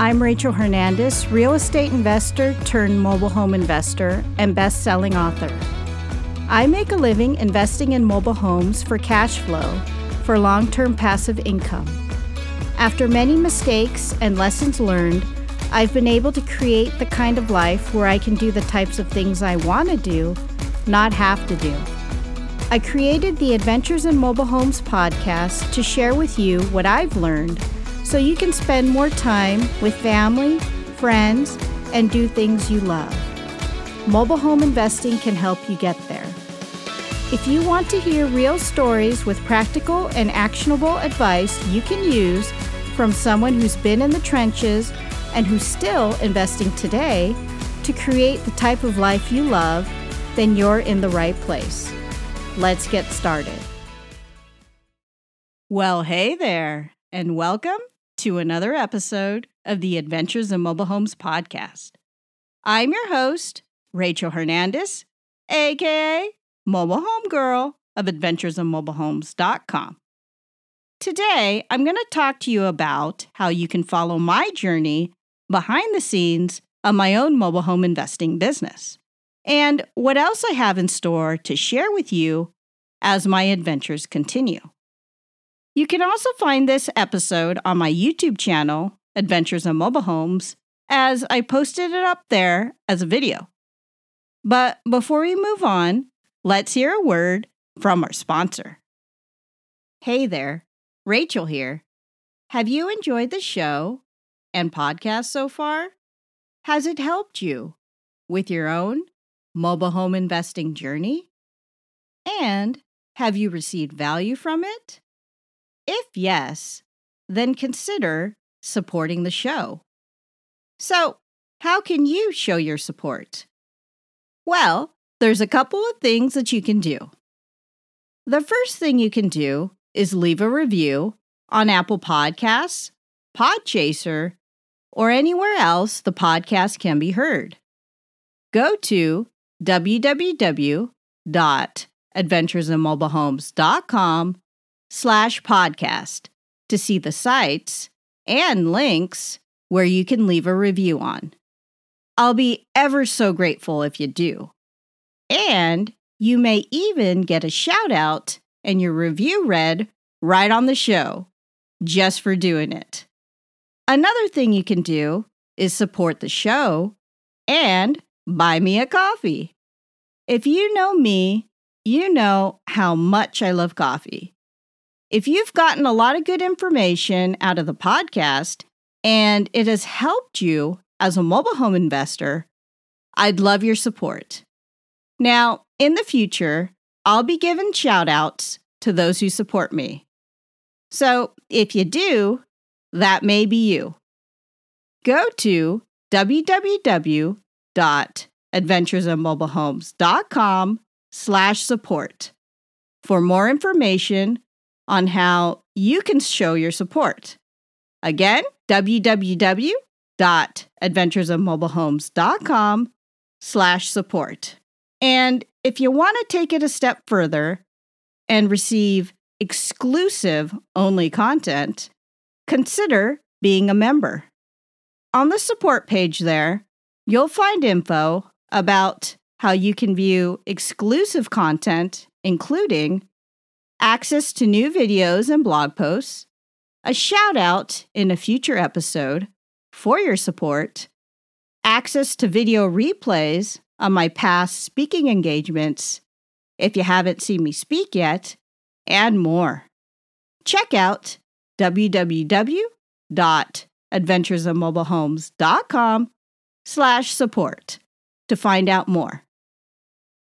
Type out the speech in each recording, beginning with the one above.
I'm Rachel Hernandez, real estate investor turned mobile home investor and best selling author. I make a living investing in mobile homes for cash flow for long term passive income. After many mistakes and lessons learned, I've been able to create the kind of life where I can do the types of things I want to do, not have to do. I created the Adventures in Mobile Homes podcast to share with you what I've learned so you can spend more time with family, friends, and do things you love. Mobile home investing can help you get there. If you want to hear real stories with practical and actionable advice you can use from someone who's been in the trenches and who's still investing today to create the type of life you love, then you're in the right place. Let's get started. Well, hey there, and welcome to another episode of the Adventures in Mobile Homes podcast. I'm your host, Rachel Hernandez, aka Mobile Home Girl of Adventures in Mobile AdventuresinMobileHomes.com. Today, I'm going to talk to you about how you can follow my journey behind the scenes of my own mobile home investing business and what else I have in store to share with you as my adventures continue. You can also find this episode on my YouTube channel, Adventures in Mobile Homes, as I posted it up there as a video. But before we move on, let's hear a word from our sponsor. Hey there, Rachel here. Have you enjoyed the show and podcast so far? Has it helped you with your own mobile home investing journey? And have you received value from it? If yes, then consider supporting the show. So, how can you show your support? Well, there's a couple of things that you can do. The first thing you can do is leave a review on Apple Podcasts, Podchaser, or anywhere else the podcast can be heard. Go to www.adventuresinmobilehomes.com slash podcast to see the sites and links where you can leave a review on. I'll be ever so grateful if you do. And you may even get a shout out and your review read right on the show just for doing it. Another thing you can do is support the show and buy me a coffee. If you know me, you know how much I love coffee. If you've gotten a lot of good information out of the podcast and it has helped you as a mobile home investor, I'd love your support. Now, in the future, I'll be giving shout outs to those who support me. So if you do, that may be you. Go to www.adventuresinmobilehomes.com slash support for more information on how you can show your support. Again, www.adventuresofmobilehomes.com slash support. And if you want to take it a step further and receive exclusive only content, consider being a member. On the support page there, you'll find info about how you can view exclusive content, including access to new videos and blog posts, a shout out in a future episode for your support, access to video replays on my past speaking engagements if you haven't seen me speak yet, and more. Check out www.adventuresofmobilehomes.com slash support to find out more.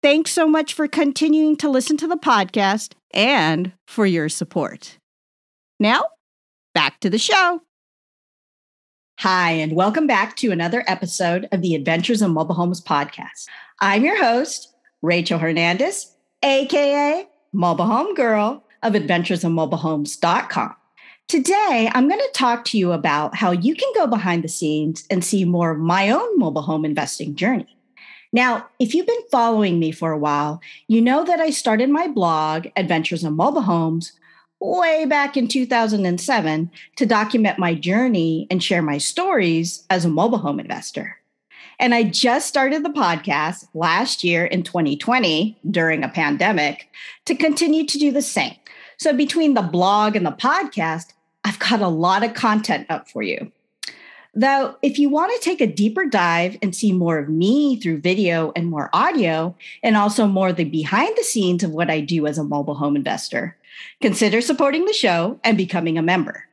Thanks so much for continuing to listen to the podcast and for your support. Now, back to the show. Hi, and welcome back to another episode of the Adventures in Mobile Homes podcast. I'm your host, Rachel Hernandez, AKA Mobile Home Girl of AdventuresInMobileHomes.com. Today, I'm going to talk to you about how you can go behind the scenes and see more of my own mobile home investing journey. Now, if you've been following me for a while, you know that I started my blog, Adventures in Mobile Homes, way back in 2007 to document my journey and share my stories as a mobile home investor. And I just started the podcast last year in 2020 during a pandemic to continue to do the same. So between the blog and the podcast, I've got a lot of content up for you. Though, if you want to take a deeper dive and see more of me through video and more audio, and also more of the behind the scenes of what I do as a mobile home investor, consider supporting the show and becoming a member.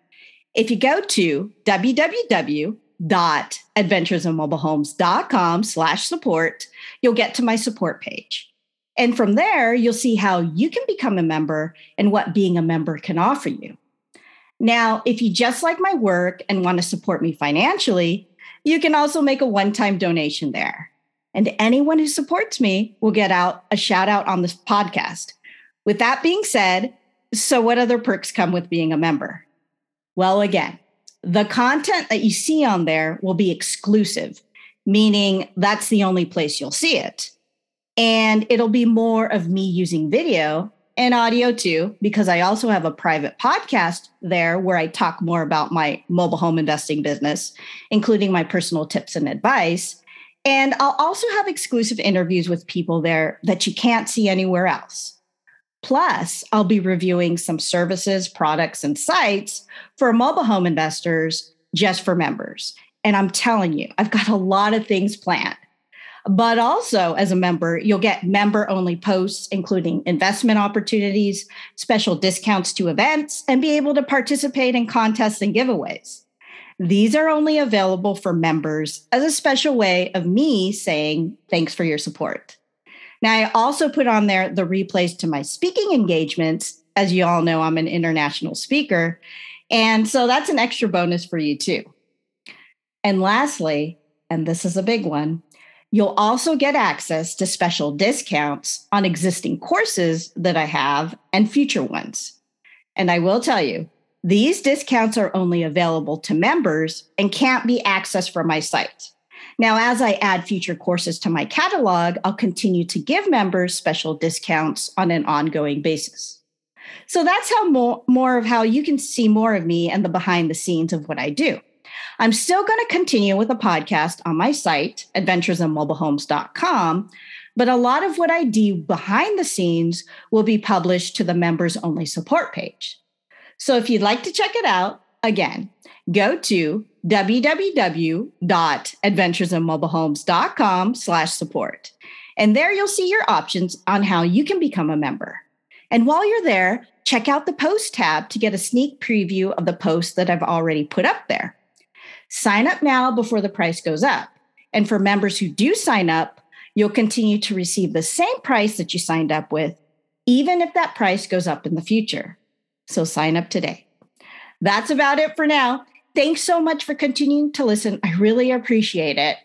If you go to www.adventuresinmobilehomes.com slash support, you'll get to my support page. And from there, you'll see how you can become a member and what being a member can offer you. Now, if you just like my work and want to support me financially, you can also make a one time donation there. And anyone who supports me will get out a shout out on this podcast. With that being said, so what other perks come with being a member? Well, again, the content that you see on there will be exclusive, meaning that's the only place you'll see it. And it'll be more of me using video and audio too, because I also have a private podcast there where I talk more about my mobile home investing business, including my personal tips and advice. And I'll also have exclusive interviews with people there that you can't see anywhere else. Plus, I'll be reviewing some services, products, and sites for mobile home investors just for members. And I'm telling you, I've got a lot of things planned. But also, as a member, you'll get member only posts, including investment opportunities, special discounts to events, and be able to participate in contests and giveaways. These are only available for members as a special way of me saying thanks for your support. Now, I also put on there the replays to my speaking engagements. As you all know, I'm an international speaker. And so that's an extra bonus for you too. And lastly, and this is a big one, You'll also get access to special discounts on existing courses that I have and future ones. And I will tell you, these discounts are only available to members and can't be accessed from my site. Now, as I add future courses to my catalog, I'll continue to give members special discounts on an ongoing basis. So that's how more, more of how you can see more of me and the behind the scenes of what I do. I'm still going to continue with a podcast on my site, adventuresinmobilehomes.com, but a lot of what I do behind the scenes will be published to the members only support page. So if you'd like to check it out, again, go to www.adventuresinmobilehomes.com slash support. And there you'll see your options on how you can become a member. And while you're there, check out the post tab to get a sneak preview of the posts that I've already put up there. Sign up now before the price goes up. And for members who do sign up, you'll continue to receive the same price that you signed up with, even if that price goes up in the future. So sign up today. That's about it for now. Thanks so much for continuing to listen. I really appreciate it.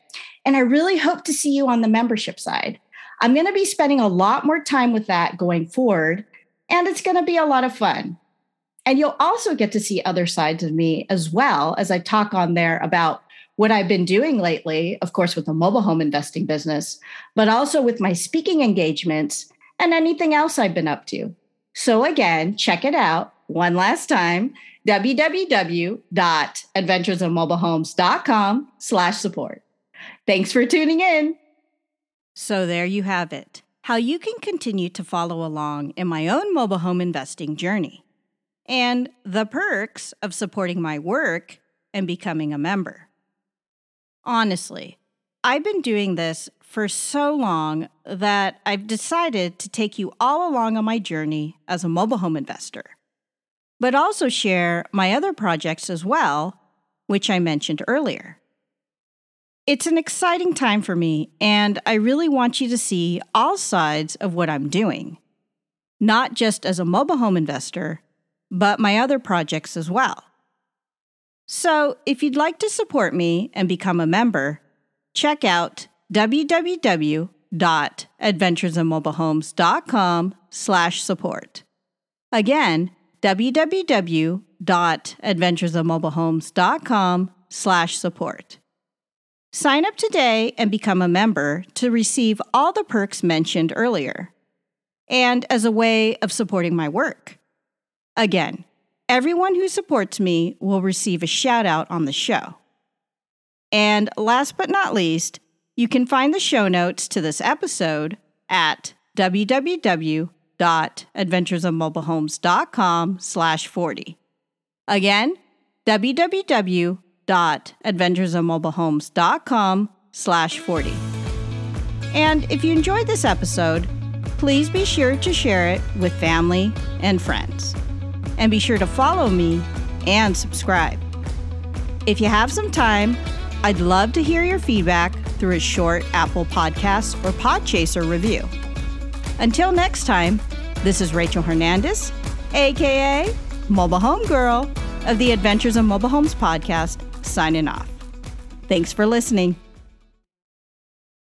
And I really hope to see you on the membership side. I'm going to be spending a lot more time with that going forward, and it's going to be a lot of fun. And you'll also get to see other sides of me as well as I talk on there about what I've been doing lately, of course, with the mobile home investing business, but also with my speaking engagements and anything else I've been up to. So again, check it out one last time, www.adventuresinmobilehomes.com slash support. Thanks for tuning in. So there you have it, how you can continue to follow along in my own mobile home investing journey and the perks of supporting my work and becoming a member. Honestly, I've been doing this for so long that I've decided to take you all along on my journey as a mobile home investor, but also share my other projects as well, which I mentioned earlier. It's an exciting time for me, and I really want you to see all sides of what I'm doing, not just as a mobile home investor, but my other projects as well. So, if you'd like to support me and become a member, check out www.adventuresinmobilehomes.com slash support. Again, www.adventuresinmobilehomes.com slash support. Sign up today and become a member to receive all the perks mentioned earlier, and as a way of supporting my work. Again, everyone who supports me will receive a shout out on the show. And last but not least, you can find the show notes to this episode at www.adventuresofmobilehomes.com slash 40. Again, www.adventuresofmobilehomes.com slash 40. And if you enjoyed this episode, please be sure to share it with family and friends. And be sure to follow me and subscribe. If you have some time, I'd love to hear your feedback through a short Apple Podcast or Podchaser review. Until next time, this is Rachel Hernandez, aka Mobile Home Girl of the Adventures of Mobile Homes podcast, signing off. Thanks for listening.